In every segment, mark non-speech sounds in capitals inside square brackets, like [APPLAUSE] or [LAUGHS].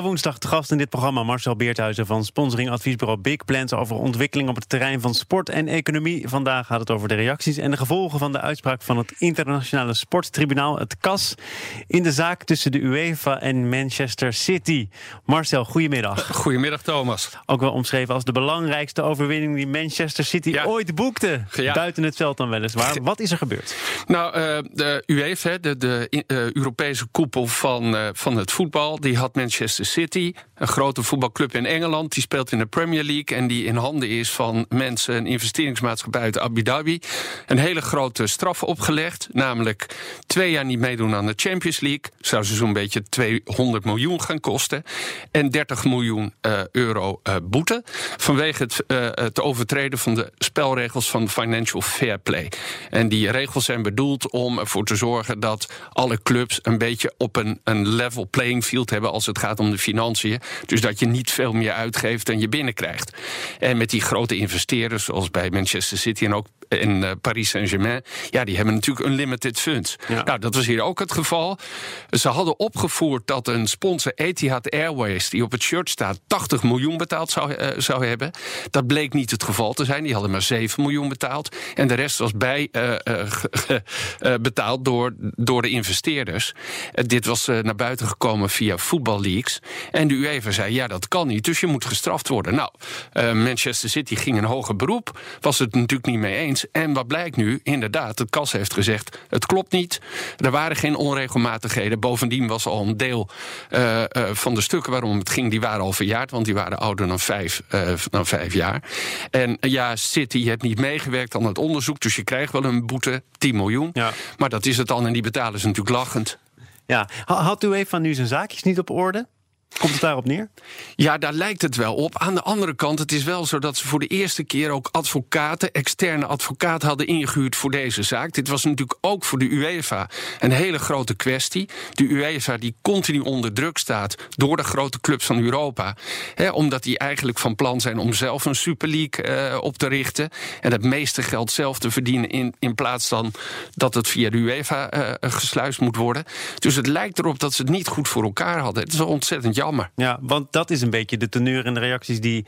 Iedere woensdag te gast in dit programma Marcel Beerthuizen van sponsoring adviesbureau Big Plans over ontwikkeling op het terrein van sport en economie. Vandaag gaat het over de reacties en de gevolgen van de uitspraak van het internationale sporttribunaal, het CAS, in de zaak tussen de UEFA en Manchester City. Marcel, goedemiddag. Goedemiddag Thomas. Ook wel omschreven als de belangrijkste overwinning die Manchester City ooit boekte. Buiten het veld dan weliswaar. Wat is er gebeurd? Nou, uh, de UEFA, de, de uh, Europese koepel van, uh, van het voetbal, die had Manchester City, een grote voetbalclub in Engeland. Die speelt in de Premier League en die in handen is van mensen, een investeringsmaatschappij uit Abu Dhabi. Een hele grote straf opgelegd, namelijk twee jaar niet meedoen aan de Champions League. Zou ze zo'n beetje 200 miljoen gaan kosten. En 30 miljoen uh, euro uh, boete. Vanwege het, uh, het overtreden van de spelregels van Financial Fair Play. En die regels zijn bedoeld om ervoor te zorgen dat alle clubs een beetje op een, een level playing field hebben als het gaat om de financiën. Dus dat je niet veel meer uitgeeft dan je binnenkrijgt. En met die grote investeerders, zoals bij Manchester City en ook in uh, Paris Saint-Germain, ja, die hebben natuurlijk een limited funds. Ja. Nou, dat was hier ook het geval. Ze hadden opgevoerd dat een sponsor Etihad Airways, die op het shirt staat, 80 miljoen betaald zou, uh, zou hebben. Dat bleek niet het geval te zijn. Die hadden maar 7 miljoen betaald. En de rest was bij uh, betaald door, door de investeerders. dit was naar buiten gekomen via Football Leagues. En de UEFA zei: ja, dat kan niet, dus je moet gestraft worden. Nou, Manchester City ging een hoger beroep, was het natuurlijk niet mee eens. En wat blijkt nu? Inderdaad, het KAS heeft gezegd: het klopt niet. Er waren geen onregelmatigheden. Bovendien was al een deel uh, uh, van de stukken waarom het ging, die waren al verjaard, want die waren ouder dan vijf, uh, dan vijf jaar. En ja, City heeft niet meegewerkt aan het onderzoek, dus je krijgt wel een boete, 10 miljoen. Ja. Maar dat is het dan en die betalen ze natuurlijk lachend. Ja, had u even van nu zijn zaakjes niet op orde? Komt het daarop neer? Ja, daar lijkt het wel op. Aan de andere kant, het is wel zo dat ze voor de eerste keer ook advocaten, externe advocaten hadden ingehuurd voor deze zaak. Dit was natuurlijk ook voor de UEFA een hele grote kwestie. De UEFA die continu onder druk staat door de grote clubs van Europa. Hè, omdat die eigenlijk van plan zijn om zelf een Super League uh, op te richten. En het meeste geld zelf te verdienen in, in plaats dan dat het via de UEFA uh, gesluist moet worden. Dus het lijkt erop dat ze het niet goed voor elkaar hadden. Het is ontzettend jammer. Ja, want dat is een beetje de teneur en de reacties die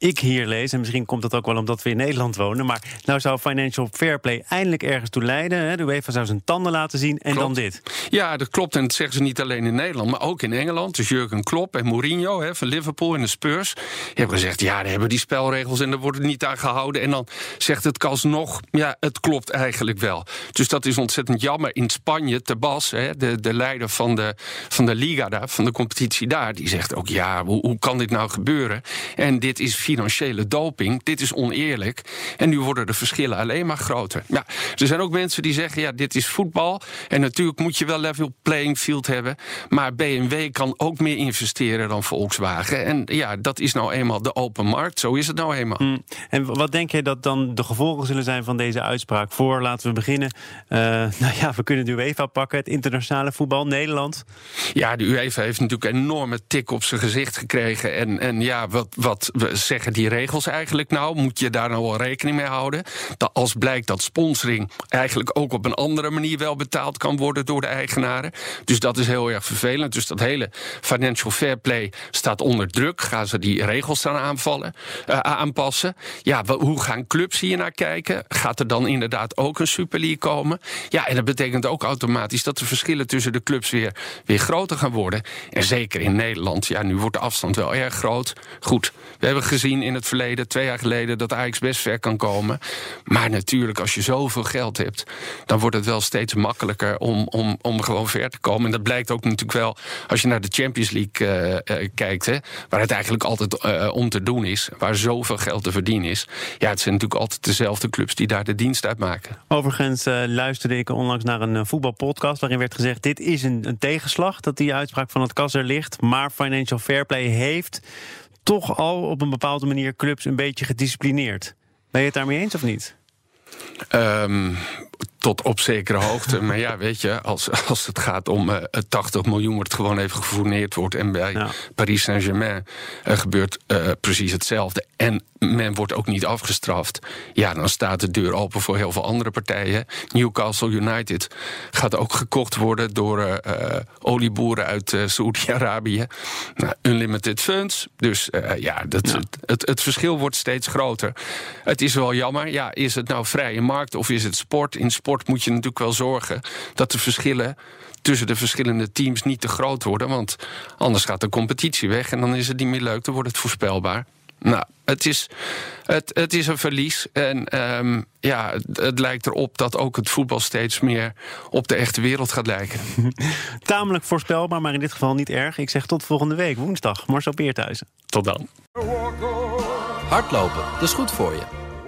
ik hier lees, en misschien komt dat ook wel omdat we in Nederland wonen, maar nou zou Financial Fair Play eindelijk ergens toe leiden. Hè? De UEFA zou zijn tanden laten zien en klopt. dan dit. Ja, dat klopt. En dat zeggen ze niet alleen in Nederland, maar ook in Engeland. Dus Jurgen Klopp en Mourinho hè, van Liverpool en de Spurs. Hebben gezegd, ja, daar hebben die spelregels en daar wordt het niet aan gehouden. En dan zegt het Kas nog, ja, het klopt eigenlijk wel. Dus dat is ontzettend jammer. In Spanje, Tebas, hè, de, de leider van de, van de Liga daar, van de competitie daar, die zegt ook, ja, hoe, hoe kan dit nou gebeuren? En dit is financiële doping. Dit is oneerlijk. En nu worden de verschillen alleen maar groter. Ja, er zijn ook mensen die zeggen: ja, dit is voetbal. En natuurlijk moet je wel level playing field hebben. Maar BMW kan ook meer investeren dan Volkswagen. En ja, dat is nou eenmaal de open markt. Zo is het nou eenmaal. Mm. En wat denk je dat dan de gevolgen zullen zijn van deze uitspraak? Voor, laten we beginnen. Uh, [LAUGHS] nou ja, we kunnen de UEFA pakken, het internationale voetbal, Nederland. Ja, de UEFA heeft natuurlijk een enorme tik op zijn gezicht gekregen. En, en ja, wat, wat we zeggen die regels eigenlijk nou? Moet je daar nou wel rekening mee houden? Dat als blijkt dat sponsoring eigenlijk ook op een andere manier wel betaald kan worden door de eigenaren. Dus dat is heel erg vervelend. Dus dat hele financial fair play staat onder druk. Gaan ze die regels dan aanvallen, uh, aanpassen? Ja, hoe gaan clubs hier naar kijken? Gaat er dan inderdaad ook een Super League komen? Ja, en dat betekent ook automatisch dat de verschillen tussen de clubs weer, weer groter gaan worden. En zeker in Nederland, ja, nu wordt de afstand wel erg groot. Goed, we hebben gezien in het verleden, twee jaar geleden, dat Ajax best ver kan komen. Maar natuurlijk, als je zoveel geld hebt, dan wordt het wel steeds makkelijker om, om, om gewoon ver te komen. En dat blijkt ook natuurlijk wel als je naar de Champions League uh, uh, kijkt, hè, waar het eigenlijk altijd uh, om te doen is, waar zoveel geld te verdienen is. Ja, het zijn natuurlijk altijd dezelfde clubs die daar de dienst uit maken. Overigens luisterde ik onlangs naar een voetbalpodcast waarin werd gezegd: dit is een, een tegenslag dat die uitspraak van het kas er ligt, maar Financial Fair Play heeft toch al op een bepaalde manier clubs een beetje gedisciplineerd. Ben je het daarmee eens of niet? Um, tot op zekere hoogte. [LAUGHS] maar ja, weet je, als, als het gaat om uh, 80 miljoen, wordt het gewoon even gefourneerd wordt. En bij Paris Saint-Germain uh, gebeurt uh, precies hetzelfde. En men wordt ook niet afgestraft. Ja, dan staat de deur open voor heel veel andere partijen. Newcastle United gaat ook gekocht worden door uh, olieboeren uit Saoedi-Arabië. Nou, unlimited funds. Dus ja, dat, ja. Het, het, het, verschil wordt steeds groter. Het is wel jammer. Ja, is het nou vrije markt of is het sport? In sport moet je natuurlijk wel zorgen dat de verschillen tussen de verschillende teams niet te groot worden. Want anders gaat de competitie weg en dan is het niet meer leuk, dan wordt het voorspelbaar. Nou, het is, het, het is een verlies. En um, ja, het, het, lijkt erop dat ook het voetbal steeds meer op de echte wereld gaat lijken. [LAUGHS] Tamelijk voorspelbaar, maar in dit geval niet erg. Ik zeg tot volgende week, woensdag. Marcel Beerthuizen. Tot dan. Hardlopen, dat is goed voor je.